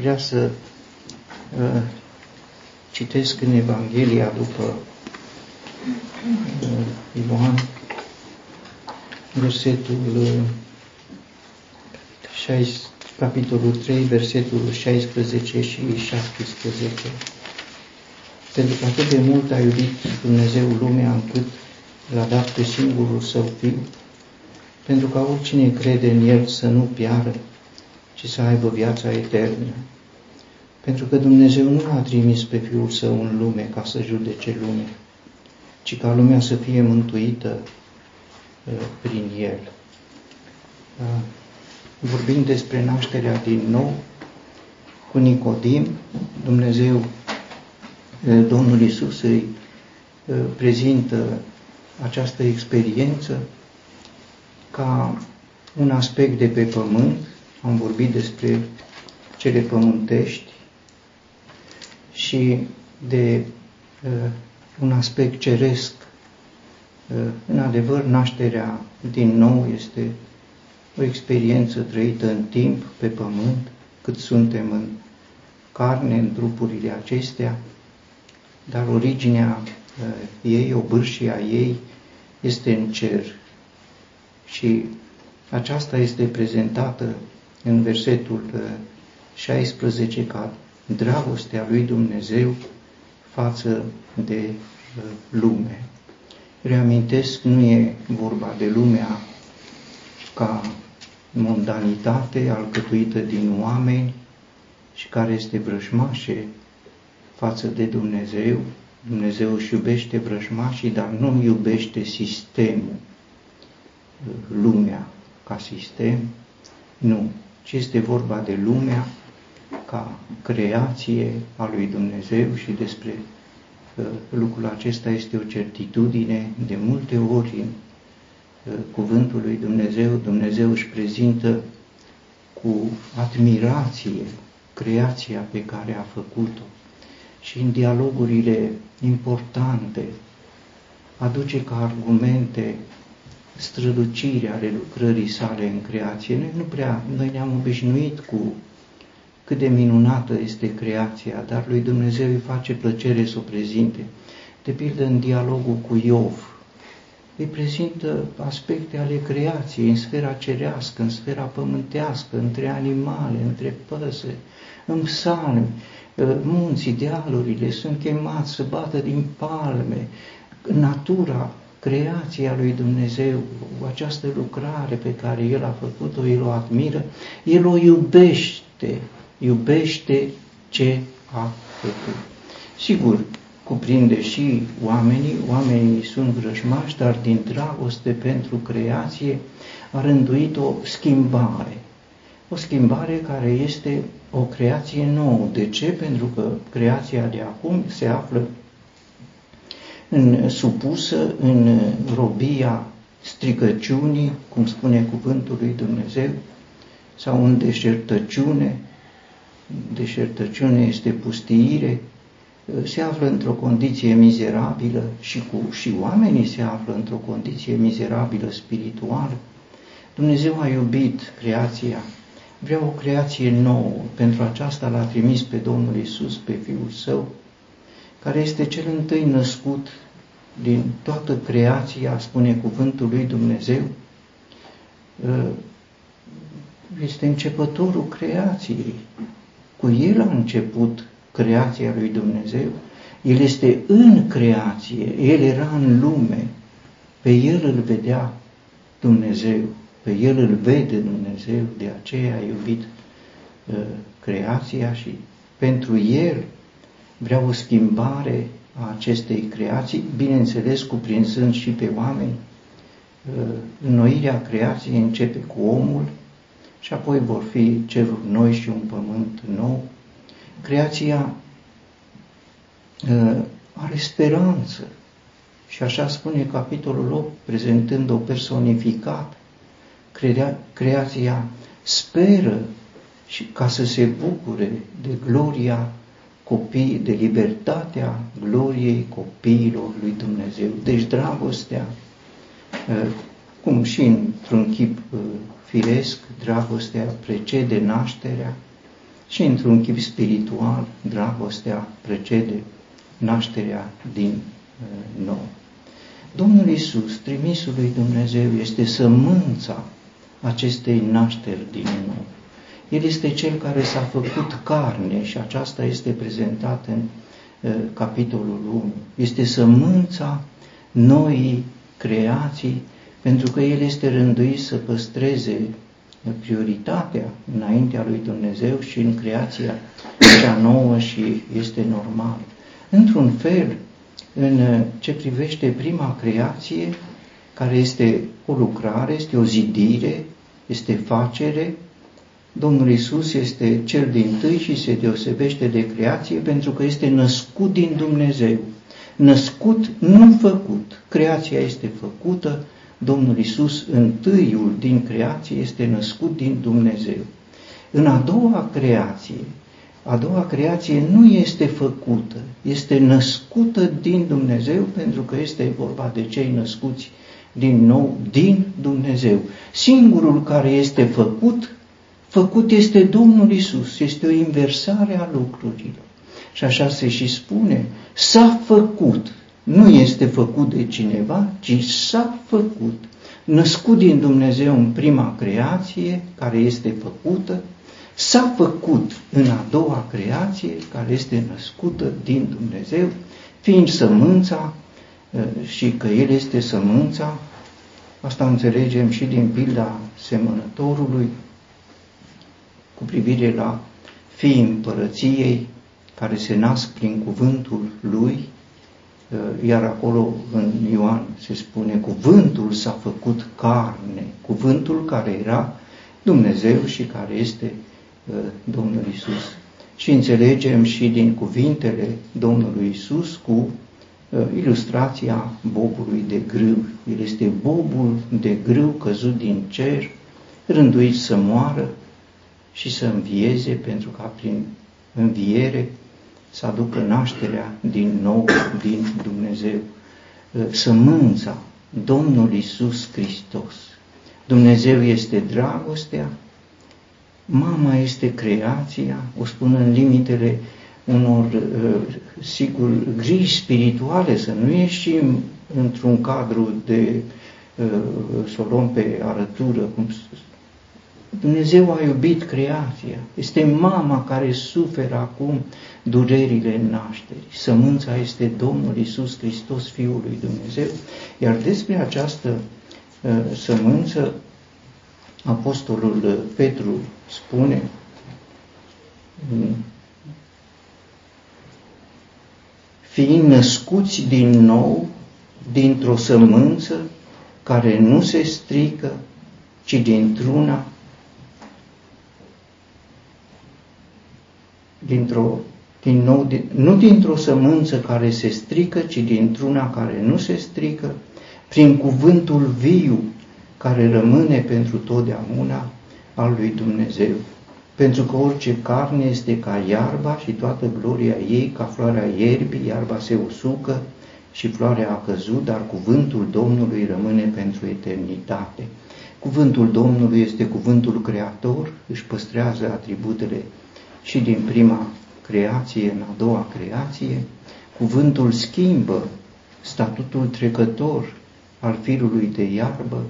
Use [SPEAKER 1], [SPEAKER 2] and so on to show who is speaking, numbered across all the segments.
[SPEAKER 1] vrea să uh, citesc în Evanghelia după uh, Ioan, versetul uh, 6, capitolul 3, versetul 16 și 17. Pentru că atât de mult a iubit Dumnezeu lumea încât l-a dat pe singurul său fiu, pentru ca oricine crede în el să nu piară, ci să aibă viața eternă. Pentru că Dumnezeu nu a trimis pe Fiul Său în lume ca să judece lumea, ci ca lumea să fie mântuită uh, prin El. Uh, vorbind despre nașterea din nou, cu Nicodim, Dumnezeu, uh, Domnul Isus îi prezintă această experiență ca un aspect de pe pământ, am vorbit despre cele pământești și de uh, un aspect ceresc. Uh, în adevăr, nașterea din nou este o experiență trăită în timp, pe pământ, cât suntem în carne, în trupurile acestea, dar originea uh, ei, obârșia ei, este în cer. Și aceasta este prezentată în versetul 16 uh, ca dragostea lui Dumnezeu față de uh, lume. Reamintesc, nu e vorba de lumea ca mondanitate alcătuită din oameni și care este vrăjmașe față de Dumnezeu. Dumnezeu își iubește vrăjmașii, dar nu iubește sistemul, lumea ca sistem, nu, ci este vorba de lumea ca creație a lui Dumnezeu și despre uh, lucrul acesta este o certitudine de multe ori în uh, cuvântul lui Dumnezeu. Dumnezeu își prezintă cu admirație creația pe care a făcut-o și în dialogurile importante aduce ca argumente strălucirea ale lucrării sale în creație. Noi nu prea, noi ne-am obișnuit cu cât de minunată este creația, dar lui Dumnezeu îi face plăcere să o prezinte. De pildă în dialogul cu Iov, îi prezintă aspecte ale creației în sfera cerească, în sfera pământească, între animale, între păsări, în psalmi, ă, munții, dealurile sunt chemați să bată din palme, natura creația lui Dumnezeu, această lucrare pe care El a făcut-o, El o admiră, El o iubește, iubește ce a făcut. Sigur, cuprinde și oamenii, oamenii sunt vrăjmași, dar din dragoste pentru creație a rânduit o schimbare. O schimbare care este o creație nouă. De ce? Pentru că creația de acum se află în, supusă în robia stricăciunii, cum spune cuvântul lui Dumnezeu, sau în deșertăciune, deșertăciune este pustiire, se află într-o condiție mizerabilă și, cu, și oamenii se află într-o condiție mizerabilă spirituală. Dumnezeu a iubit creația, vrea o creație nouă, pentru aceasta l-a trimis pe Domnul Isus, pe Fiul Său, care este cel întâi născut din toată creația, spune cuvântul lui Dumnezeu, ă, este începătorul creației. Cu el a început creația lui Dumnezeu. El este în creație, el era în lume, pe el îl vedea Dumnezeu, pe el îl vede Dumnezeu, de aceea a iubit uh, creația și pentru el vrea o schimbare a acestei creații, bineînțeles cuprinzând și pe oameni. Uh, înnoirea creației începe cu omul și apoi vor fi ceruri noi și un pământ nou. Creația uh, are speranță și așa spune capitolul 8, prezentând o personificată. Creația speră și ca să se bucure de gloria copii, de libertatea gloriei copiilor lui Dumnezeu. Deci dragostea, ă, cum și într-un chip ă, firesc, dragostea precede nașterea, și într-un chip spiritual, dragostea precede nașterea din uh, nou. Domnul Isus, trimisul lui Dumnezeu, este sămânța acestei nașteri din nou. El este cel care s-a făcut carne și aceasta este prezentată în uh, capitolul 1. Este sămânța noii creații, pentru că El este rânduit să păstreze prioritatea înaintea lui Dumnezeu și în creația cea nouă și este normal. Într-un fel, în ce privește prima creație, care este o lucrare, este o zidire, este facere, Domnul Isus este cel din tâi și se deosebește de creație pentru că este născut din Dumnezeu. Născut, nu făcut. Creația este făcută, Domnul Isus, întâiul din creație, este născut din Dumnezeu. În a doua creație, a doua creație nu este făcută, este născută din Dumnezeu pentru că este vorba de cei născuți din nou din Dumnezeu. Singurul care este făcut, făcut este Domnul Isus, este o inversare a lucrurilor. Și așa se și spune, s-a făcut, nu este făcut de cineva, ci s-a făcut. Născut din Dumnezeu în prima creație, care este făcută, s-a făcut în a doua creație, care este născută din Dumnezeu, fiind sămânța uh, și că El este sămânța, asta înțelegem și din pilda semănătorului, cu privire la fiii împărăției care se nasc prin cuvântul Lui, uh, iar acolo în Ioan se spune cuvântul s-a făcut carne, cuvântul care era Dumnezeu și care este Uh, Domnul Isus. Și înțelegem și din cuvintele Domnului Isus cu uh, ilustrația bobului de grâu. El este bobul de grâu căzut din cer, rânduit să moară și să învieze, pentru ca prin înviere să aducă nașterea din nou din Dumnezeu. Uh, sămânța, Domnul Isus Hristos. Dumnezeu este dragostea, Mama este creația, o spun în limitele unor, uh, sigur, griji spirituale, să nu ieșim într-un cadru de uh, să o luăm pe arătură. Cum Dumnezeu a iubit creația. Este mama care suferă acum durerile nașterii. Sămânța este Domnul Isus Hristos, Fiul lui Dumnezeu. Iar despre această uh, sămânță Apostolul Petru spune fiind născuți din nou dintr-o sămânță care nu se strică, ci dintr-una dintr-o din nou, din, nu dintr-o sămânță care se strică, ci dintr-una care nu se strică, prin cuvântul viu care rămâne pentru totdeauna al lui Dumnezeu. Pentru că orice carne este ca iarba și toată gloria ei ca floarea ierbii, iarba se usucă și floarea a căzut, dar cuvântul Domnului rămâne pentru eternitate. Cuvântul Domnului este cuvântul creator, își păstrează atributele și din prima creație în a doua creație. Cuvântul schimbă statutul trecător al firului de iarbă,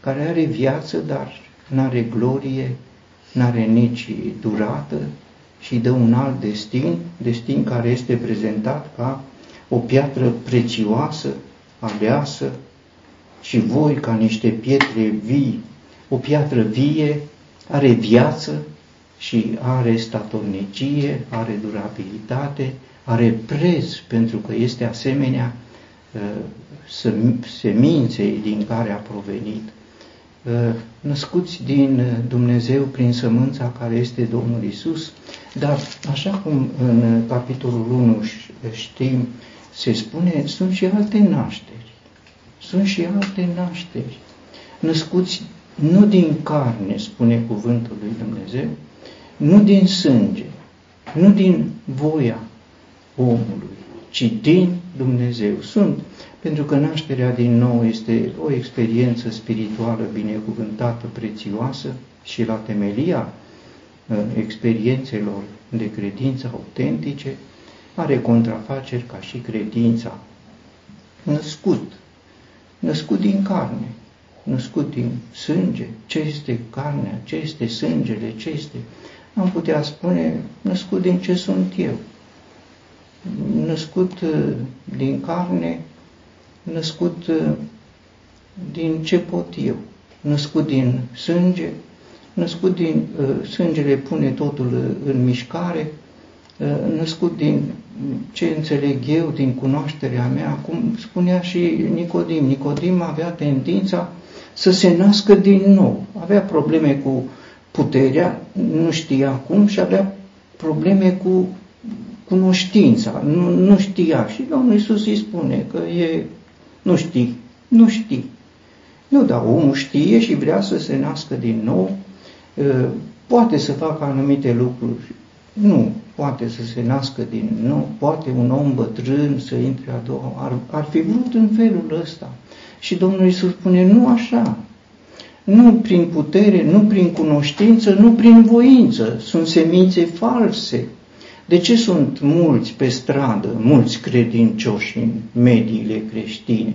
[SPEAKER 1] care are viață, dar nu are glorie, nu are nici durată și dă un alt destin, destin care este prezentat ca o piatră prețioasă, aleasă, și voi ca niște pietre vii. O piatră vie are viață și are statornicie, are durabilitate, are preț pentru că este asemenea uh, seminței din care a provenit. Uh, născuți din Dumnezeu prin sămânța care este Domnul Isus, dar așa cum în capitolul 1 știm, se spune, sunt și alte nașteri. Sunt și alte nașteri. Născuți nu din carne, spune cuvântul lui Dumnezeu, nu din sânge, nu din voia omului, ci din Dumnezeu. Sunt pentru că nașterea din nou este o experiență spirituală binecuvântată, prețioasă și la temelia experiențelor de credință autentice, are contrafaceri ca și credința născut, născut din carne, născut din sânge, ce este carnea, ce este sângele, ce este, am putea spune, născut din ce sunt eu, născut uh, din carne, născut uh, din ce pot eu, născut din sânge, născut din uh, sângele pune totul în mișcare, născut din ce înțeleg eu, din cunoașterea mea, cum spunea și Nicodim. Nicodim avea tendința să se nască din nou. Avea probleme cu puterea, nu știa cum și avea probleme cu cunoștința, nu, nu știa. Și Domnul Iisus îi spune că e, nu știi, nu știi. Nu, dar omul știe și vrea să se nască din nou, poate să facă anumite lucruri. Nu, poate să se nască din nou, poate un om bătrân să intre a doua, ar, ar fi vrut în felul ăsta. Și Domnul Iisus spune, nu așa, nu prin putere, nu prin cunoștință, nu prin voință, sunt semințe false. De ce sunt mulți pe stradă, mulți credincioși în mediile creștine?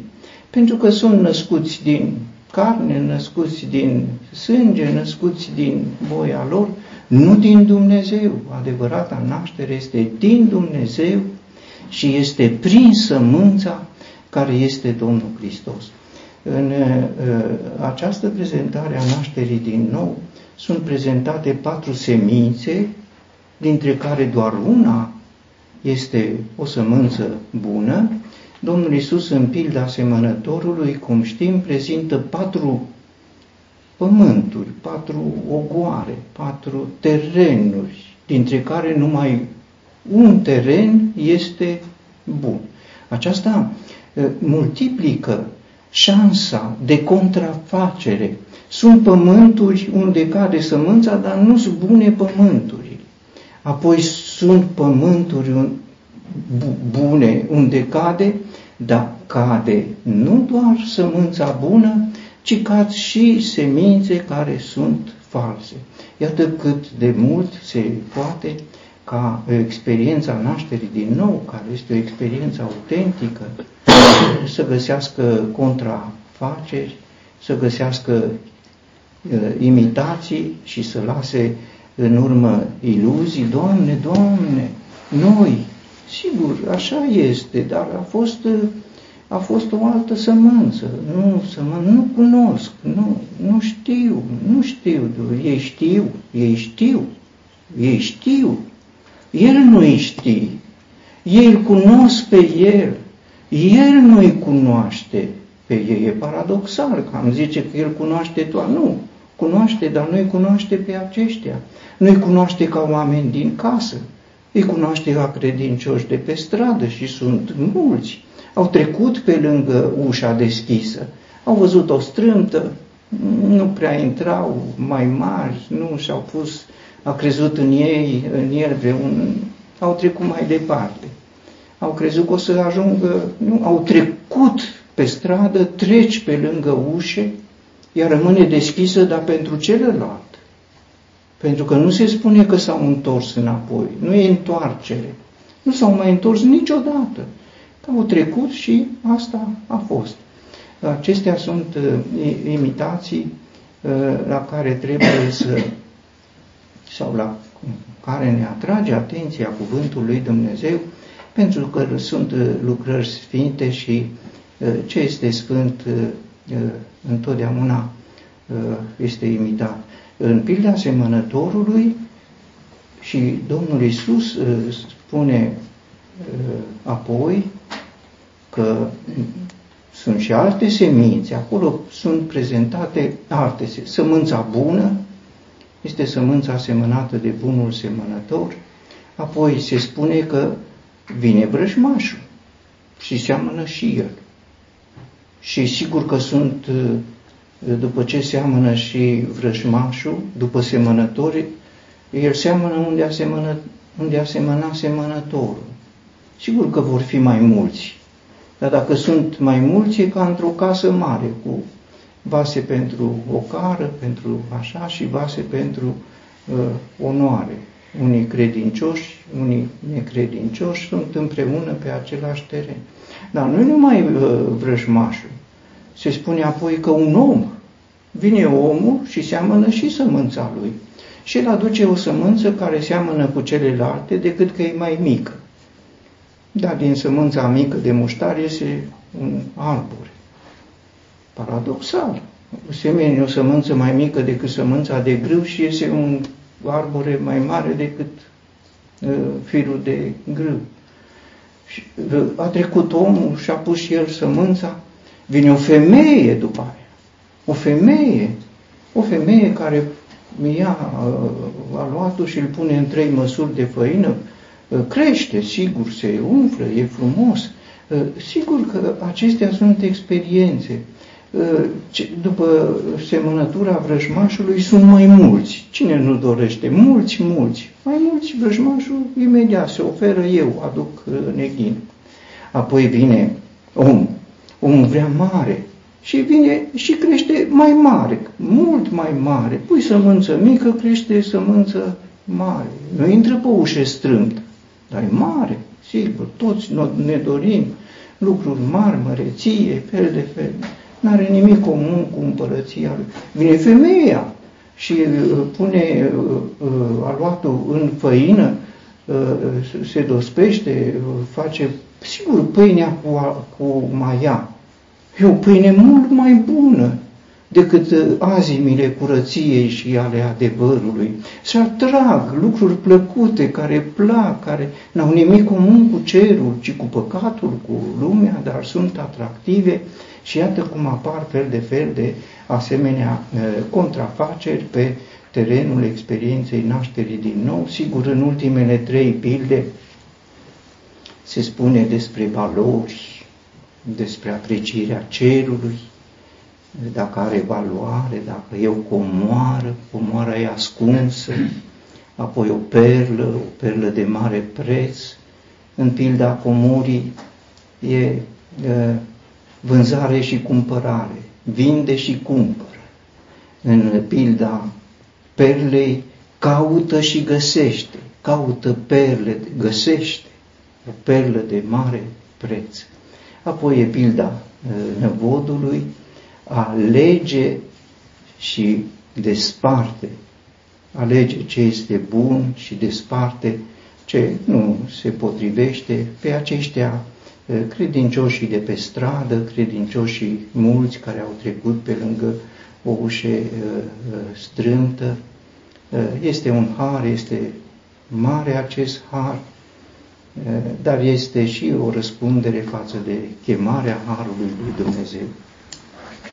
[SPEAKER 1] Pentru că sunt născuți din carne, născuți din sânge, născuți din voia lor, nu din Dumnezeu. Adevărata naștere este din Dumnezeu și este prin sămânța care este Domnul Hristos. În uh, această prezentare a nașterii din nou sunt prezentate patru semințe, dintre care doar una este o sămânță bună. Domnul Isus în pilda semănătorului, cum știm, prezintă patru pământuri, patru ogoare, patru terenuri, dintre care numai un teren este bun. Aceasta uh, multiplică șansa de contrafacere. Sunt pământuri unde cade sămânța, dar nu sunt bune pământuri. Apoi sunt pământuri bune unde cade, dar cade nu doar sămânța bună, ci cad și semințe care sunt false. Iată cât de mult se poate ca experiența nașterii din nou, care este o experiență autentică, să găsească contrafaceri, să găsească uh, imitații și să lase în urmă iluzii. Doamne, Doamne, noi, sigur, așa este, dar a fost, a fost o altă sămânță. Nu, sămânță, nu cunosc, nu, nu știu, nu știu. Ei știu, ei știu, ei știu. El nu-i știe. Ei îl cunosc pe El. El nu-i cunoaște pe ei. E paradoxal că am zice că El cunoaște toată. Nu, cunoaște, dar nu-i cunoaște pe aceștia. Nu-i cunoaște ca oameni din casă. Îi cunoaște ca credincioși de pe stradă și sunt mulți. Au trecut pe lângă ușa deschisă. Au văzut o strâmtă, nu prea intrau mai mari, nu și-au pus, a crezut în ei, în el vreun, au trecut mai departe au crezut că o să ajungă, nu, au trecut pe stradă, treci pe lângă ușe, ea rămâne deschisă, dar pentru celălalt. Pentru că nu se spune că s-au întors înapoi, nu e întoarcere. Nu s-au mai întors niciodată. Au trecut și asta a fost. Acestea sunt uh, imitații uh, la care trebuie să, sau la care ne atrage atenția cuvântul lui Dumnezeu, pentru că sunt uh, lucrări sfinte și uh, ce este sfânt uh, întotdeauna este imitat. În pilda semănătorului și Domnul Isus spune apoi că sunt și alte semințe, acolo sunt prezentate alte, sămânța bună, este sămânța semănată de bunul semănător, apoi se spune că vine vrăjmașul și seamănă și el. Și sigur că sunt, uh, după ce seamănă și vrăjmașul, după semănători, el seamănă unde, asemănă, unde asemăna semănătorul. Sigur că vor fi mai mulți, dar dacă sunt mai mulți, e ca într-o casă mare, cu vase pentru o cară, pentru așa și vase pentru onoare. Unii credincioși, unii necredincioși sunt împreună pe același teren. Dar nu numai vrăjmașul. Se spune apoi că un om, vine omul și seamănă și sămânța lui. Și el aduce o sămânță care seamănă cu celelalte decât că e mai mică. Dar din sămânța mică de muștar iese un arbore. Paradoxal. Semeni o sămânță mai mică decât sămânța de grâu și iese un arbore mai mare decât uh, firul de grâu. Și, uh, a trecut omul și a pus și el sămânța, vine o femeie după aia. O femeie, o femeie care ia uh, aluatul și îl pune în trei măsuri de făină, uh, crește, sigur, se umflă, e frumos. Uh, sigur că acestea sunt experiențe. După semănătura vrăjmașului sunt mai mulți. Cine nu dorește? Mulți, mulți. Mai mulți vrăjmașul imediat se oferă eu, aduc neghin. Apoi vine om. Omul vrea mare, și vine și crește mai mare, mult mai mare. Pui sămânță mică, crește sămânță mare. Nu intră pe ușe strâmt, dar e mare, sigur, toți ne dorim lucruri mari, măreție, fel de fel. N-are nimic comun cu împărăția lui. Vine femeia și uh, pune uh, uh, aluatul în făină, se dospește, face, sigur, pâinea cu, cu maia, E o pâine mult mai bună decât uh, azimile curăției și ale adevărului. Se atrag lucruri plăcute, care plac, care n-au nimic comun cu cerul, ci cu păcatul, cu lumea, dar sunt atractive și iată cum apar fel de fel de asemenea uh, contrafaceri pe terenul experienței nașterii din nou. Sigur, în ultimele trei pilde se spune despre valori, despre aprecierea cerului, dacă are valoare, dacă e o comoară, comoara e ascunsă, apoi o perlă, o perlă de mare preț. În pilda comorii e vânzare și cumpărare, vinde și cumpără. În pilda perlei caută și găsește, caută perle, găsește o perlă de mare preț. Apoi e pilda năvodului, alege și desparte. Alege ce este bun și desparte ce nu se potrivește pe aceștia credincioșii de pe stradă, credincioșii mulți care au trecut pe lângă o ușă strântă. Este un har, este mare acest har dar este și o răspundere față de chemarea Harului lui Dumnezeu.